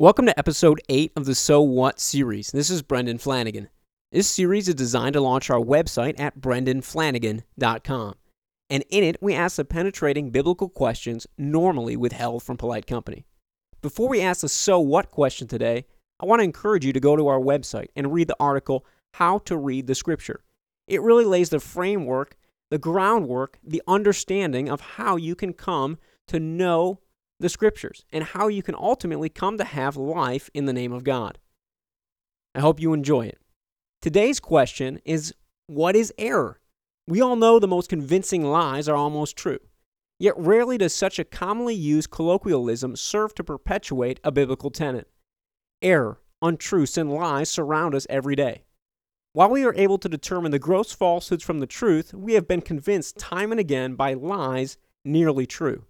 Welcome to episode 8 of the So What series. This is Brendan Flanagan. This series is designed to launch our website at brendanflanagan.com. And in it, we ask the penetrating biblical questions normally withheld from polite company. Before we ask the so what question today, I want to encourage you to go to our website and read the article, How to Read the Scripture. It really lays the framework, the groundwork, the understanding of how you can come to know the scriptures and how you can ultimately come to have life in the name of God. I hope you enjoy it. Today's question is What is error? We all know the most convincing lies are almost true. Yet rarely does such a commonly used colloquialism serve to perpetuate a biblical tenet. Error, untruths, and lies surround us every day. While we are able to determine the gross falsehoods from the truth, we have been convinced time and again by lies nearly true.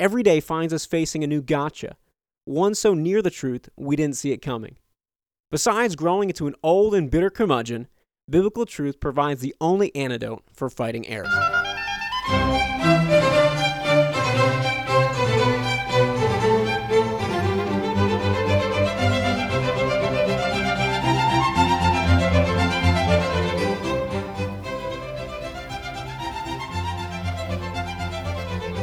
Every day finds us facing a new gotcha, one so near the truth we didn't see it coming. Besides growing into an old and bitter curmudgeon, biblical truth provides the only antidote for fighting error.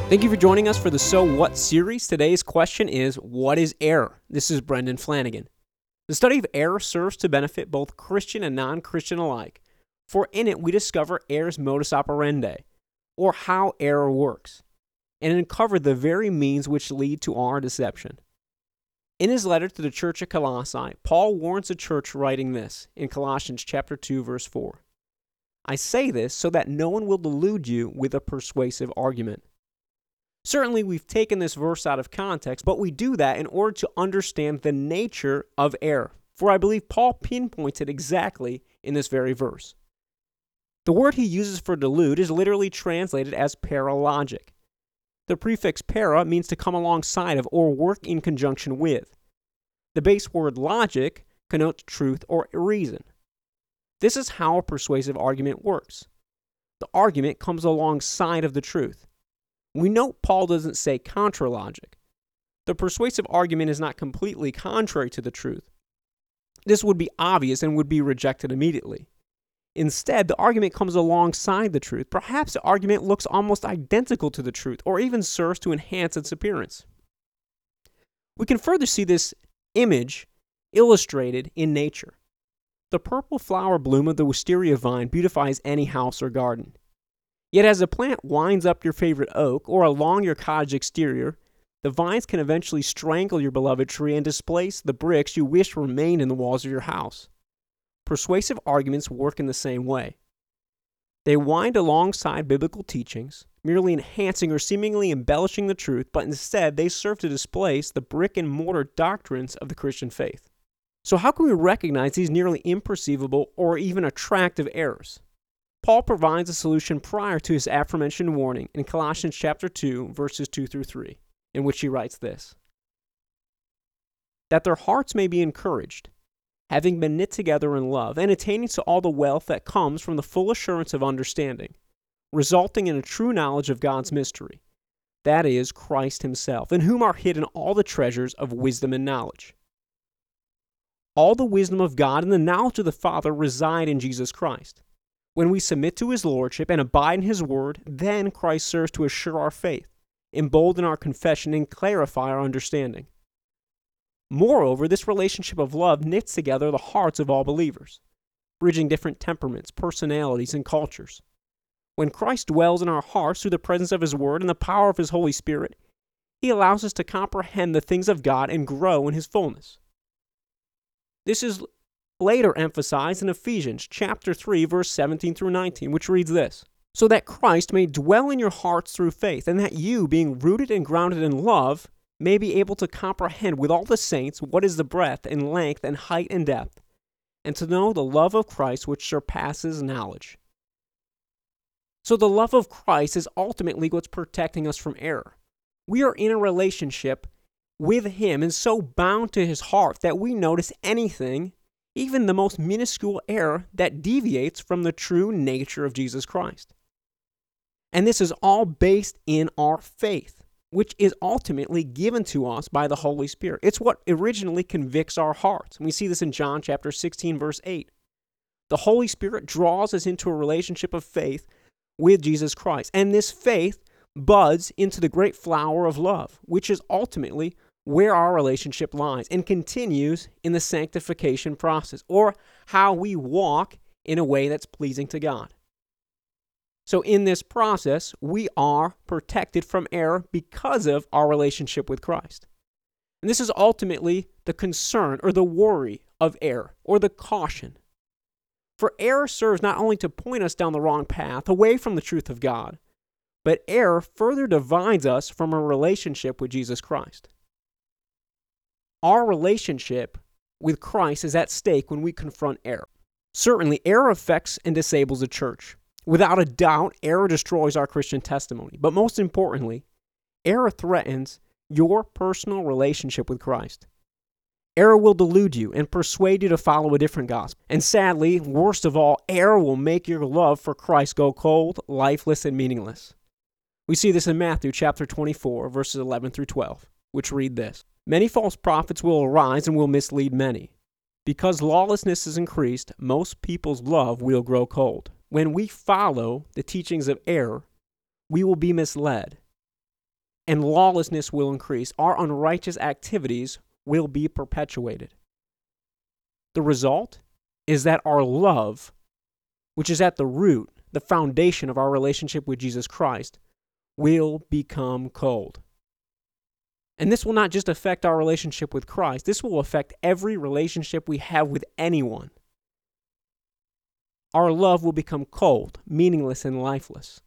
Thank you for joining us for the So What series. Today's question is What is error? This is Brendan Flanagan. The study of error serves to benefit both Christian and non Christian alike, for in it we discover error's modus operandi, or how error works, and uncover the very means which lead to our deception. In his letter to the church at Colossae, Paul warns the church writing this in Colossians chapter 2 verse 4. I say this so that no one will delude you with a persuasive argument. Certainly, we've taken this verse out of context, but we do that in order to understand the nature of error. For I believe Paul pinpoints it exactly in this very verse. The word he uses for delude is literally translated as paralogic. The prefix para means to come alongside of or work in conjunction with. The base word logic connotes truth or reason. This is how a persuasive argument works. The argument comes alongside of the truth. We note Paul doesn't say contra logic. The persuasive argument is not completely contrary to the truth. This would be obvious and would be rejected immediately. Instead, the argument comes alongside the truth. Perhaps the argument looks almost identical to the truth, or even serves to enhance its appearance. We can further see this image illustrated in nature. The purple flower bloom of the wisteria vine beautifies any house or garden. Yet, as a plant winds up your favorite oak or along your cottage exterior, the vines can eventually strangle your beloved tree and displace the bricks you wish remained in the walls of your house. Persuasive arguments work in the same way. They wind alongside biblical teachings, merely enhancing or seemingly embellishing the truth, but instead they serve to displace the brick and mortar doctrines of the Christian faith. So, how can we recognize these nearly imperceivable or even attractive errors? Paul provides a solution prior to his aforementioned warning in Colossians chapter 2 verses 2 through 3, in which he writes this: that their hearts may be encouraged, having been knit together in love, and attaining to all the wealth that comes from the full assurance of understanding, resulting in a true knowledge of God's mystery, that is, Christ Himself, in whom are hidden all the treasures of wisdom and knowledge. All the wisdom of God and the knowledge of the Father reside in Jesus Christ. When we submit to his lordship and abide in his word, then Christ serves to assure our faith, embolden our confession, and clarify our understanding. Moreover, this relationship of love knits together the hearts of all believers, bridging different temperaments, personalities, and cultures. When Christ dwells in our hearts through the presence of his word and the power of his Holy Spirit, he allows us to comprehend the things of God and grow in his fullness. This is later emphasized in Ephesians chapter 3 verse 17 through 19, which reads this: "So that Christ may dwell in your hearts through faith, and that you, being rooted and grounded in love, may be able to comprehend with all the saints what is the breadth and length and height and depth, and to know the love of Christ which surpasses knowledge." So the love of Christ is ultimately what's protecting us from error. We are in a relationship with him and so bound to his heart that we notice anything even the most minuscule error that deviates from the true nature of Jesus Christ. And this is all based in our faith. which is ultimately given to us by the Holy Spirit. It's what originally convicts our hearts. And we see this in John chapter 16, verse 8. The Holy Spirit draws us into a relationship of faith with Jesus Christ. And this faith buds into the great flower of love, which is ultimately where our relationship lies and continues in the sanctification process or how we walk in a way that's pleasing to God. So, in this process, we are protected from error because of our relationship with Christ. And this is ultimately the concern or the worry of error or the caution. For error serves not only to point us down the wrong path away from the truth of God, but error further divides us from a relationship with Jesus Christ. Our relationship with Christ is at stake when we confront error. Certainly, error affects and disables the church. Without a doubt, error destroys our Christian testimony. But most importantly, error threatens your personal relationship with Christ. Error will delude you and persuade you to follow a different gospel. And sadly, worst of all, error will make your love for Christ go cold, lifeless, and meaningless. We see this in Matthew chapter 24, verses 11 through 12, which read this Many false prophets will arise and will mislead many. Because lawlessness is increased, most people's love will grow cold. When we follow the teachings of error, we will be misled, and lawlessness will increase. Our unrighteous activities will be perpetuated. The result is that our love, which is at the root, the foundation of our relationship with Jesus Christ, will become cold. And this will not just affect our relationship with Christ, this will affect every relationship we have with anyone our love will become cold, meaningless, and lifeless.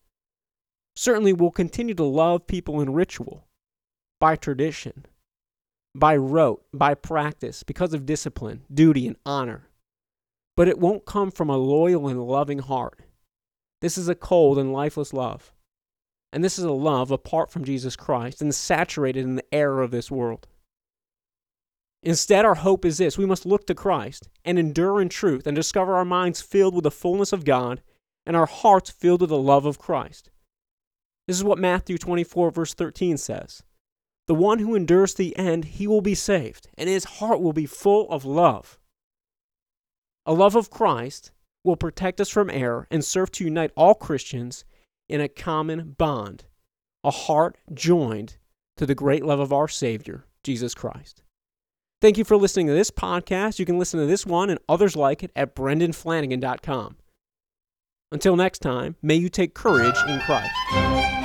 Certainly, we'll continue to love people in ritual, by tradition, by rote, by practice, because of discipline, duty, and honor. But it won't come from a loyal and loving heart. This is a cold and lifeless love. And this is a love apart from Jesus Christ and saturated in the error of this world. Instead, our hope is this we must look to Christ and endure in truth and discover our minds filled with the fullness of God and our hearts filled with the love of Christ. This is what Matthew 24, verse 13 says The one who endures the end, he will be saved, and his heart will be full of love. A love of Christ will protect us from error and serve to unite all Christians in a common bond, a heart joined to the great love of our Savior, Jesus Christ. Thank you for listening to this podcast. You can listen to this one and others like it at brendanflanagan.com. Until next time, may you take courage in Christ.